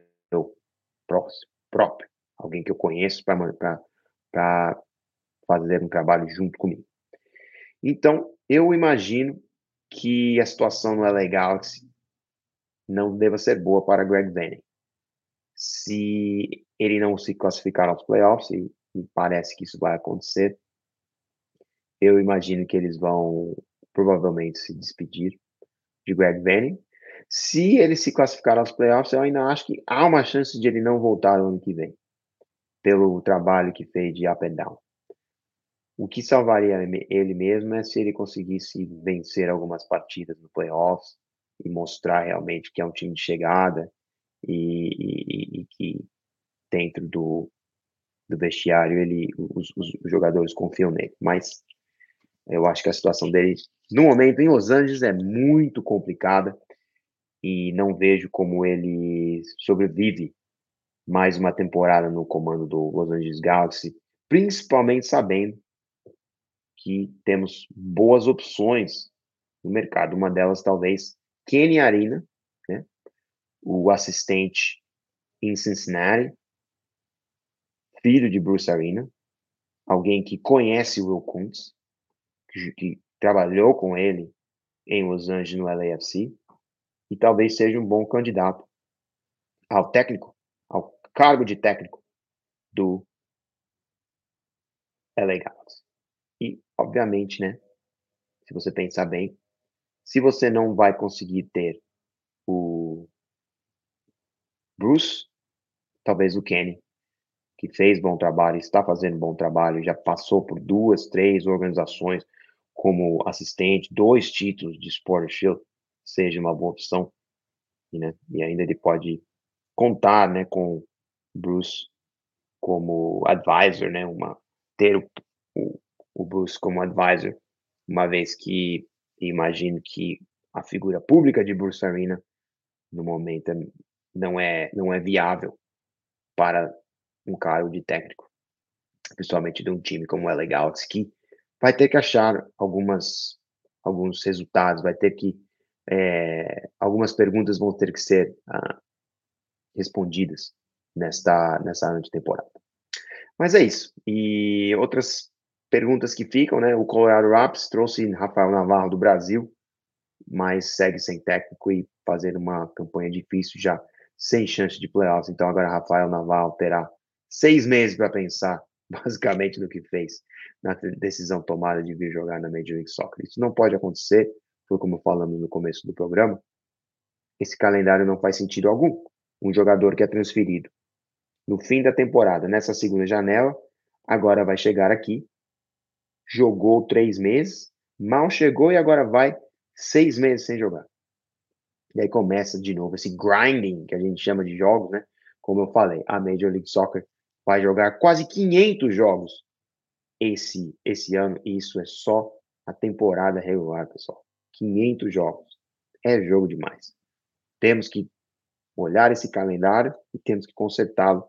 próximo, próprio, alguém que eu conheço para fazer um trabalho junto comigo. Então, eu imagino que a situação no LA Galaxy não deva ser boa para Greg Vanney. Se ele não se classificar aos playoffs, e, e parece que isso vai acontecer, eu imagino que eles vão provavelmente se despedir de Greg Vanney. Se ele se classificar aos playoffs, eu ainda acho que há uma chance de ele não voltar no ano que vem, pelo trabalho que fez de up and down. O que salvaria ele mesmo é se ele conseguisse vencer algumas partidas no playoffs e mostrar realmente que é um time de chegada e, e, e que dentro do, do vestiário ele os, os, jogadores confiam nele. Mas eu acho que a situação dele no momento em Los Angeles é muito complicada e não vejo como ele sobrevive mais uma temporada no comando do Los Angeles Galaxy, principalmente sabendo que temos boas opções no mercado. Uma delas, talvez, Kenny Arena, né? o assistente em Cincinnati, filho de Bruce Arena, alguém que conhece Will Kuntz, que, trabalhou com ele em Los Angeles no LAFC, e talvez seja um bom candidato ao técnico, ao cargo de técnico do LA Galaxy. E, obviamente, né? Se você pensar bem, se você não vai conseguir ter o Bruce, talvez o Kenny, que fez bom trabalho, está fazendo bom trabalho, já passou por duas, três organizações como assistente, dois títulos de Sport Shield, seja uma boa opção, né? E ainda ele pode contar, né, com Bruce como advisor, né, uma ter o, o o Bruce como advisor uma vez que imagino que a figura pública de Bruce Arena no momento não é não é viável para um cargo de técnico, principalmente de um time como o LA Galaxy, que vai ter que achar algumas alguns resultados, vai ter que é, algumas perguntas vão ter que ser ah, respondidas nesta nessa ano de temporada. Mas é isso. E outras perguntas que ficam, né? O Colorado Rapids trouxe Rafael Navarro do Brasil, mas segue sem técnico e fazendo uma campanha difícil já sem chance de playoffs. Então agora Rafael Navarro terá seis meses para pensar basicamente no que fez na decisão tomada de vir jogar na Major League Soccer. Isso não pode acontecer, foi como falamos no começo do programa. Esse calendário não faz sentido algum. Um jogador que é transferido no fim da temporada, nessa segunda janela, agora vai chegar aqui, jogou três meses, mal chegou e agora vai seis meses sem jogar. E aí começa de novo esse grinding que a gente chama de jogos, né? Como eu falei, a Major League Soccer vai jogar quase 500 jogos esse esse ano, e isso é só a temporada regular, pessoal. 500 jogos. É jogo demais. Temos que olhar esse calendário e temos que consertá-lo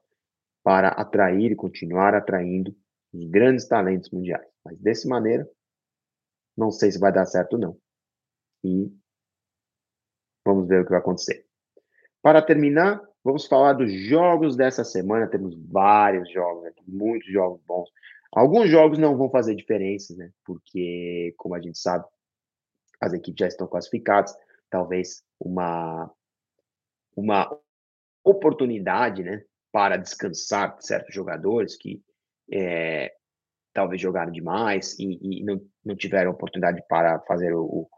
para atrair e continuar atraindo os grandes talentos mundiais. Mas dessa maneira, não sei se vai dar certo não. E vamos ver o que vai acontecer. Para terminar, vamos falar dos jogos dessa semana. Temos vários jogos muitos jogos bons. Alguns jogos não vão fazer diferença, né? Porque, como a gente sabe, as equipes já estão classificadas. Talvez uma uma oportunidade, né, para descansar certos jogadores que é, talvez jogaram demais e, e, não, não tiveram oportunidade para fazer o, o,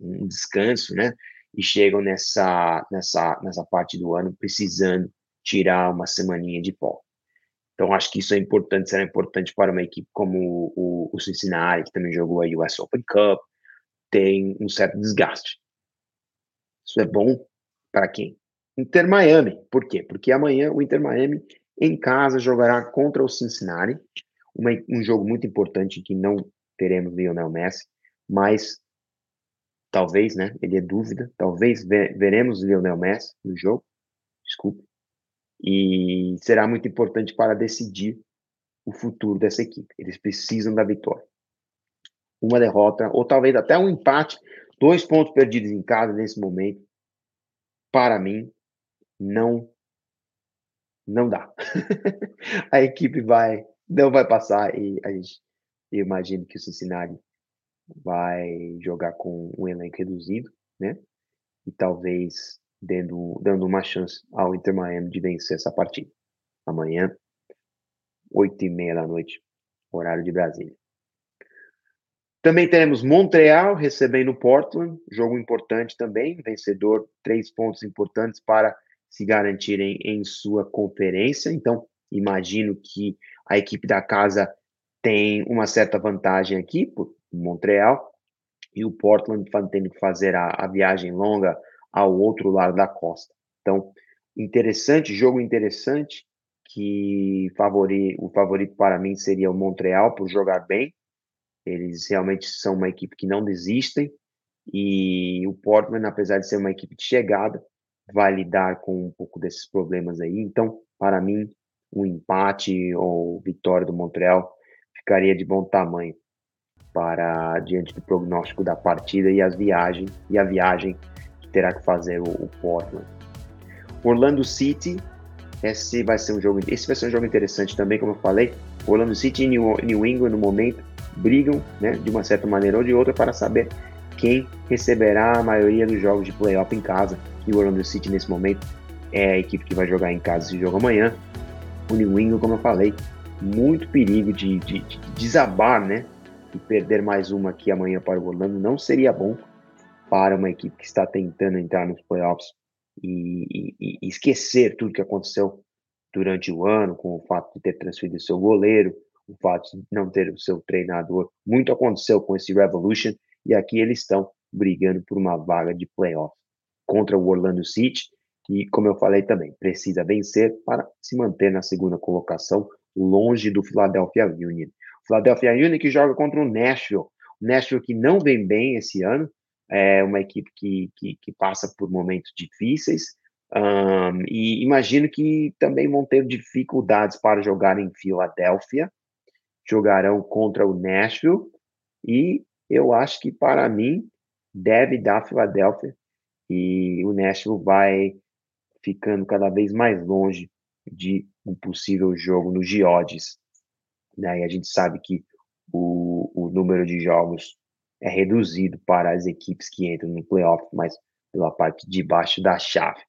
um descanso, né? E chegam nessa, nessa, nessa parte do ano precisando tirar uma semaninha de pó. Então, acho que isso é importante, será importante para uma equipe como o, o Cincinnati, que também jogou a US Open Cup, tem um certo desgaste. Isso é bom para quem? Inter Miami. Por quê? Porque amanhã o Inter Miami em casa jogará contra o Cincinnati, uma, um jogo muito importante que não teremos Lionel Messi, mas talvez, né? Ele é dúvida, talvez ve veremos Lionel Messi no jogo, desculpe, e será muito importante para decidir o futuro dessa equipe. Eles precisam da vitória. Uma derrota, ou talvez até um empate, dois pontos perdidos em casa nesse momento, para mim, não não dá. (laughs) a equipe vai não vai passar e a gente eu imagino que o Cincinnati vai jogar com um elenco reduzido, né? E talvez dando, dando uma chance ao Inter Miami de vencer essa partida. Amanhã, oito e meia da noite, horário de Brasília. Também teremos Montreal recebendo Portland, jogo importante também, vencedor, três pontos importantes para se garantirem em sua conferência. Então, imagino que a equipe da casa tem uma certa vantagem aqui, por Montreal, e o Portland tendo que fazer a, a viagem longa ao outro lado da costa. Então, interessante, jogo interessante, que favori, o favorito para mim seria o Montreal por jogar bem. Eles realmente são uma equipe que não desistem. E o Portland, apesar de ser uma equipe de chegada, vai lidar com um pouco desses problemas aí. Então, para mim, um empate ou vitória do Montreal ficaria de bom tamanho para diante do prognóstico da partida e as viagens e a viagem que terá que fazer o, o Portland. Orlando City, esse vai ser um jogo, esse vai ser um jogo interessante também, como eu falei. Orlando City e New, New England no momento brigam, né, de uma certa maneira ou de outra para saber quem receberá a maioria dos jogos de playoff em casa. E o Orlando City, nesse momento, é a equipe que vai jogar em casa esse jogo amanhã. O New England, como eu falei, muito perigo de, de, de desabar, né? E perder mais uma aqui amanhã para o Orlando não seria bom para uma equipe que está tentando entrar nos playoffs e, e, e esquecer tudo que aconteceu durante o ano, com o fato de ter transferido seu goleiro, o fato de não ter o seu treinador. Muito aconteceu com esse Revolution e aqui eles estão brigando por uma vaga de playoff contra o Orlando City, que, como eu falei também, precisa vencer para se manter na segunda colocação, longe do Philadelphia Union. O Philadelphia Union que joga contra o Nashville. Nashville que não vem bem esse ano, é uma equipe que, que, que passa por momentos difíceis, um, e imagino que também vão ter dificuldades para jogar em Filadélfia, jogarão contra o Nashville, e eu acho que para mim deve dar Filadélfia, e o Nashville vai ficando cada vez mais longe de um possível jogo no Geodes. Né? E a gente sabe que o, o número de jogos é reduzido para as equipes que entram no playoff, mas pela parte de baixo da chave.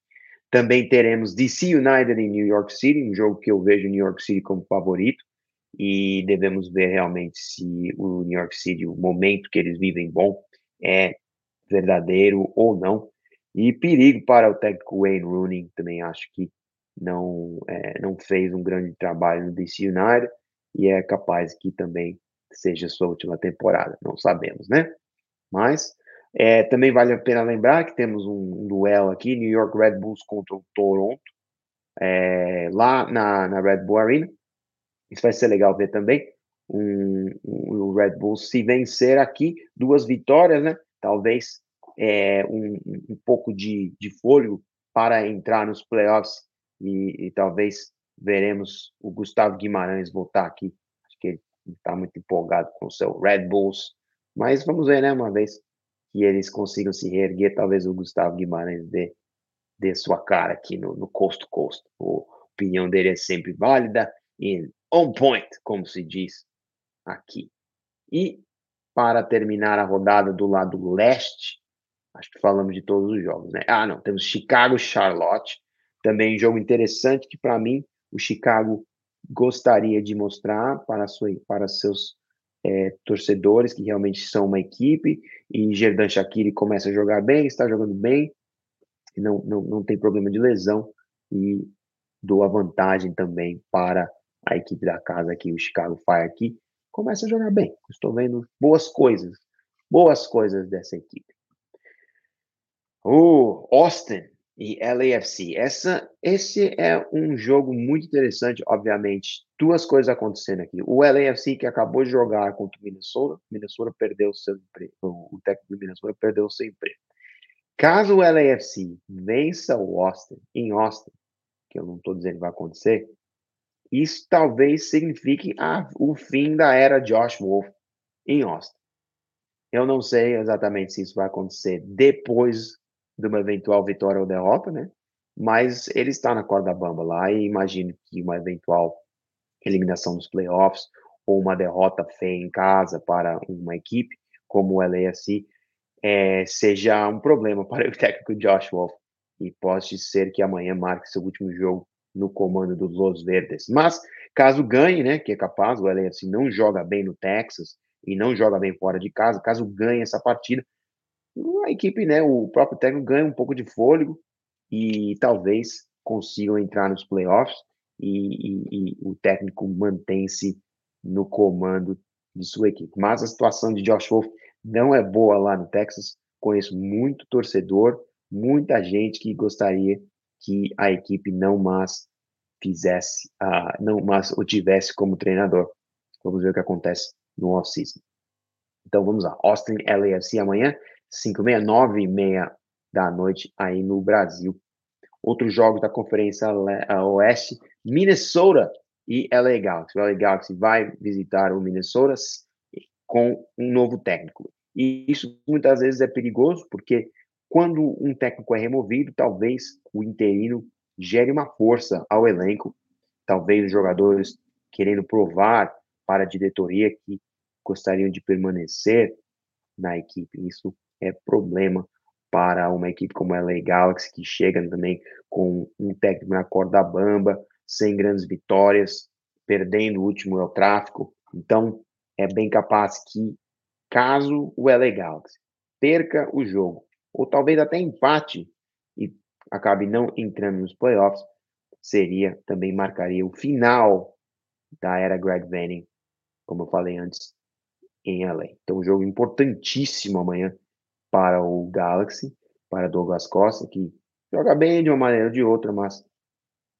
Também teremos DC United em New York City, um jogo que eu vejo New York City como favorito, e devemos ver realmente se o New York City, o momento que eles vivem bom, é verdadeiro ou não. E perigo para o técnico Wayne Rooney, também acho que não, é, não fez um grande trabalho no DC United e é capaz que também seja sua última temporada, não sabemos, né? Mas é, também vale a pena lembrar que temos um, um, duelo aqui, New York Red Bulls contra o Toronto, é, lá na, na Red Bull Arena. Isso vai ser legal ver também. Um, um, o Red Bulls se vencer aqui, duas vitórias, né? Talvez é, um, um pouco de, de fôlego para entrar nos playoffs e, e talvez veremos o Gustavo Guimarães voltar aqui. Acho que ele está muito empolgado com o seu Red Bulls. Mas vamos ver, né, uma vez que eles consigam se reerguer, talvez o Gustavo Guimarães dê, dê sua cara aqui no, no Coast to Coast. A opinião dele é sempre válida e on point, como se diz aqui. E para terminar a rodada do lado leste, acho que falamos de todos os jogos, né? Ah, não, temos Chicago Charlotte, também um jogo interessante que para mim o Chicago gostaria de mostrar para, sua, para seus é, torcedores que realmente são uma equipe e Gerdan Shaqiri começa a jogar bem, está jogando bem, não, não, não tem problema de lesão e dou a vantagem também para a equipe da casa aqui, o Chicago Fire aqui, começa a jogar bem. Estou vendo boas coisas, boas coisas dessa equipe. O Austin e LAFC. Essa, esse é um jogo muito interessante, obviamente. Duas coisas acontecendo aqui. O LAFC que acabou de jogar contra o Minnesota, Minnesota perdeu seu emprego. O técnico do Minnesota perdeu seu emprego. Caso o LAFC vença o Austin, em Austin, que eu não estou dizendo que vai acontecer, isso talvez signifique ah, o fim da era Josh Wolf em Austin. Eu não sei exatamente se isso vai acontecer depois de uma eventual vitória ou derrota, né? Mas ele está na corda bamba lá e imagino que uma eventual eliminação dos playoffs ou uma derrota feia em casa para uma equipe como o LAFC é, seja um problema (laughs) para o técnico Josh Wolf e pode ser que amanhã marque seu último jogo no comando dos Los Verdes. Mas caso ganhe, né, que é capaz, o LAFC não joga bem no Texas e não joga bem fora de casa, caso ganhe essa partida, a equipe, né, o próprio técnico ganha um pouco de fôlego e talvez consigam entrar nos playoffs e, e, e o técnico mantém-se no comando de sua equipe. Mas a situação de Josh Wolf não é boa lá no Texas. Conheço muito torcedor, muita gente que gostaria que a equipe não mais fizesse, uh, não mais o tivesse como treinador. Vamos ver o que acontece no off-season. Então vamos lá. Austin LAFC amanhã. 5 e meia, 9 e meia da noite aí no Brasil. Outros jogos da Conferência Oeste, Minnesota e LA Galaxy. O LA Galaxy vai visitar o Minnesota com um novo técnico. E isso muitas vezes é perigoso, porque quando um técnico é removido, talvez o interino gere uma força ao elenco, talvez os jogadores querendo provar para a diretoria que gostariam de permanecer na equipe. Isso é problema para uma equipe como a LA Galaxy, que chega também com um técnico na corda bamba, sem grandes vitórias, perdendo o último é o tráfico. Então, é bem capaz que, caso o LA Galaxy perca o jogo, ou talvez até empate e acabe não entrando nos playoffs, seria também marcaria o final da era Greg Vanning, como eu falei antes, em LA. Então, um jogo importantíssimo amanhã para o Galaxy, para Douglas Costa, que joga bem de uma maneira ou de outra, mas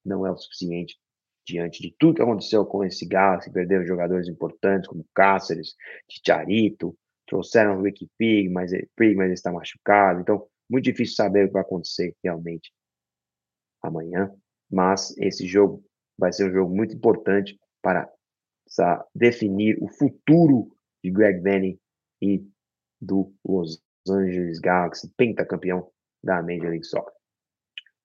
não é o suficiente diante de tudo que aconteceu com esse Galaxy, perdeu jogadores importantes como Cáceres, Ticharito, trouxeram o Ricky Pig, mas, ele está machucado. Então, muito difícil saber o que vai acontecer realmente amanhã. Mas esse jogo vai ser um jogo muito importante para definir o futuro de Greg Benning e do Los Angeles Galaxy, pentacampeão da Major League Soccer.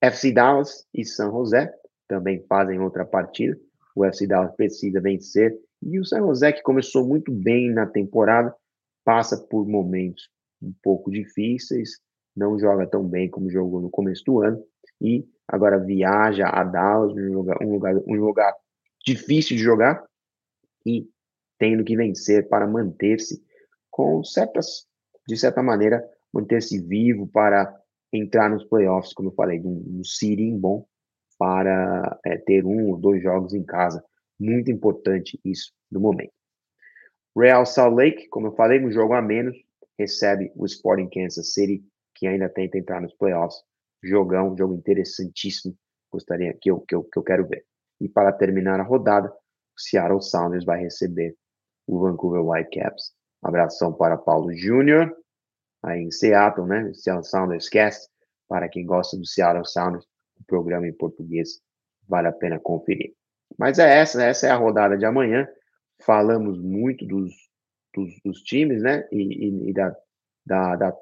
FC Dallas e San José também fazem outra partida. O FC Dallas precisa vencer e o San José, que começou muito bem na temporada, passa por momentos um pouco difíceis, não joga tão bem como jogou no começo do ano e agora viaja a Dallas, um lugar, um lugar, um lugar difícil de jogar e tendo que vencer para manter-se com certas, de certa maneira, manter-se vivo para entrar nos playoffs, como eu falei, um, um seeding bom para é, ter um ou dois jogos em casa. Muito importante isso no momento. Real Salt Lake, como eu falei, um jogo a menos, recebe o Sporting Kansas City, que ainda tenta entrar nos playoffs. Jogão, jogo interessantíssimo, gostaria que eu, que eu, que eu quero ver. E para terminar a rodada, o Seattle Sounders vai receber o Vancouver Whitecaps. Abração para Paulo Júnior, aí em Seattle, né? Seattle Sounders Cast. Para quem gosta do Seattle Sounders, o programa em português vale a pena conferir. Mas é essa, essa é a rodada de amanhã. Falamos muito dos, dos, dos times, né? E, e, e da, da, da,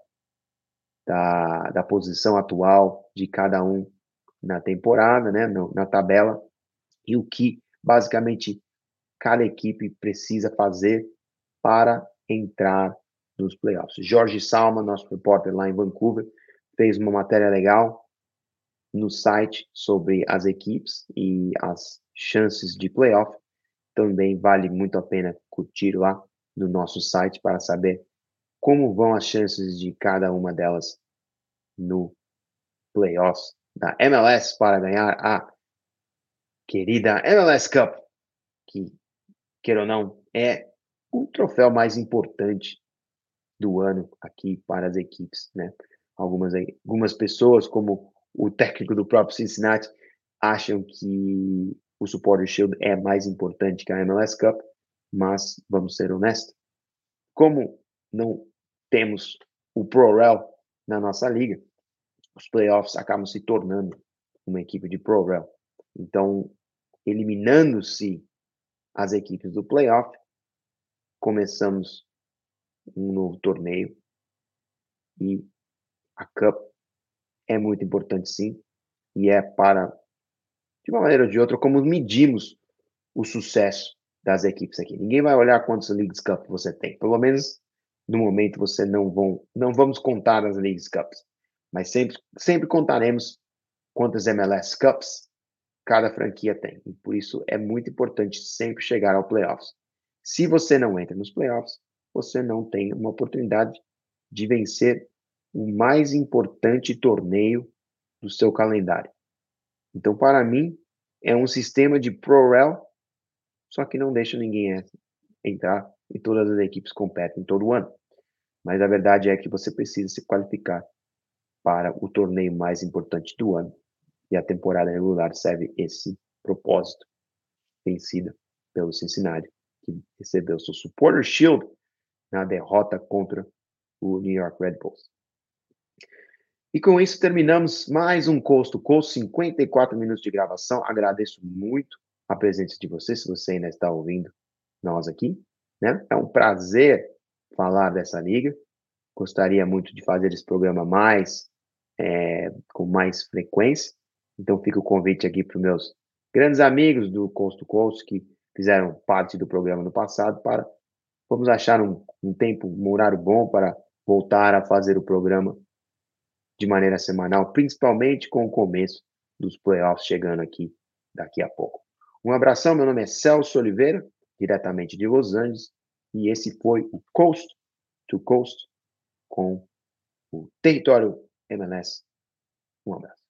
da, da, posição atual de cada um na temporada, né? No, na tabela. E o que basicamente cada equipe precisa fazer para entrar nos playoffs. Jorge Salma, nosso repórter lá em Vancouver, fez uma matéria legal no site sobre as equipes e as chances de playoff. Também vale muito a pena curtir lá no nosso site para saber como vão as chances de cada uma delas no playoffs da MLS para ganhar a querida MLS Cup, que, queira ou não, é o troféu mais importante do ano aqui para as equipes, né? Algumas, algumas pessoas, como o técnico do próprio Cincinnati, acham que o Supporter Shield é mais importante que a MLS Cup, mas vamos ser honestos, como não temos o Pro Rel na nossa liga, os playoffs acabam se tornando uma equipe de Pro Rel. Então, eliminando-se as equipes do playoff, começamos um novo torneio e a Cup é muito importante sim e é para de uma maneira ou de outra como medimos o sucesso das equipes aqui. Ninguém vai olhar quantos Leagues Cup você tem. Pelo menos no momento você não vão não vamos contar as Leagues Cups, mas sempre sempre contaremos quantas MLS Cups cada franquia tem. E por isso é muito importante sempre chegar ao playoffs. Se você não entra nos playoffs, você não tem uma oportunidade de vencer o mais importante torneio do seu calendário. Então, para mim, é um sistema de pro-rel, só que não deixa ninguém entrar e todas as equipes competem todo ano. Mas a verdade é que você precisa se qualificar para o torneio mais importante do ano. E a temporada regular serve esse propósito, vencida pelo Cincinnati, que recebeu seu Supporter Shield na derrota contra o New York Red Bulls. E com isso terminamos mais um Coast to Coast, 54 minutos de gravação. Agradeço muito a presença de você, se você ainda está ouvindo nós aqui. Né? É um prazer falar dessa liga. Gostaria muito de fazer esse programa mais, é, com mais frequência. Então fica o convite aqui para os meus grandes amigos do Coast to que fizeram parte do programa no passado para vamos achar um, um tempo, um horário bom para voltar a fazer o programa de maneira semanal, principalmente com o começo dos playoffs chegando aqui daqui a pouco. Um abração, meu nome é Celso Oliveira, diretamente de Los Angeles, e esse foi o Coast to Coast com o Território MLS. Um abraço.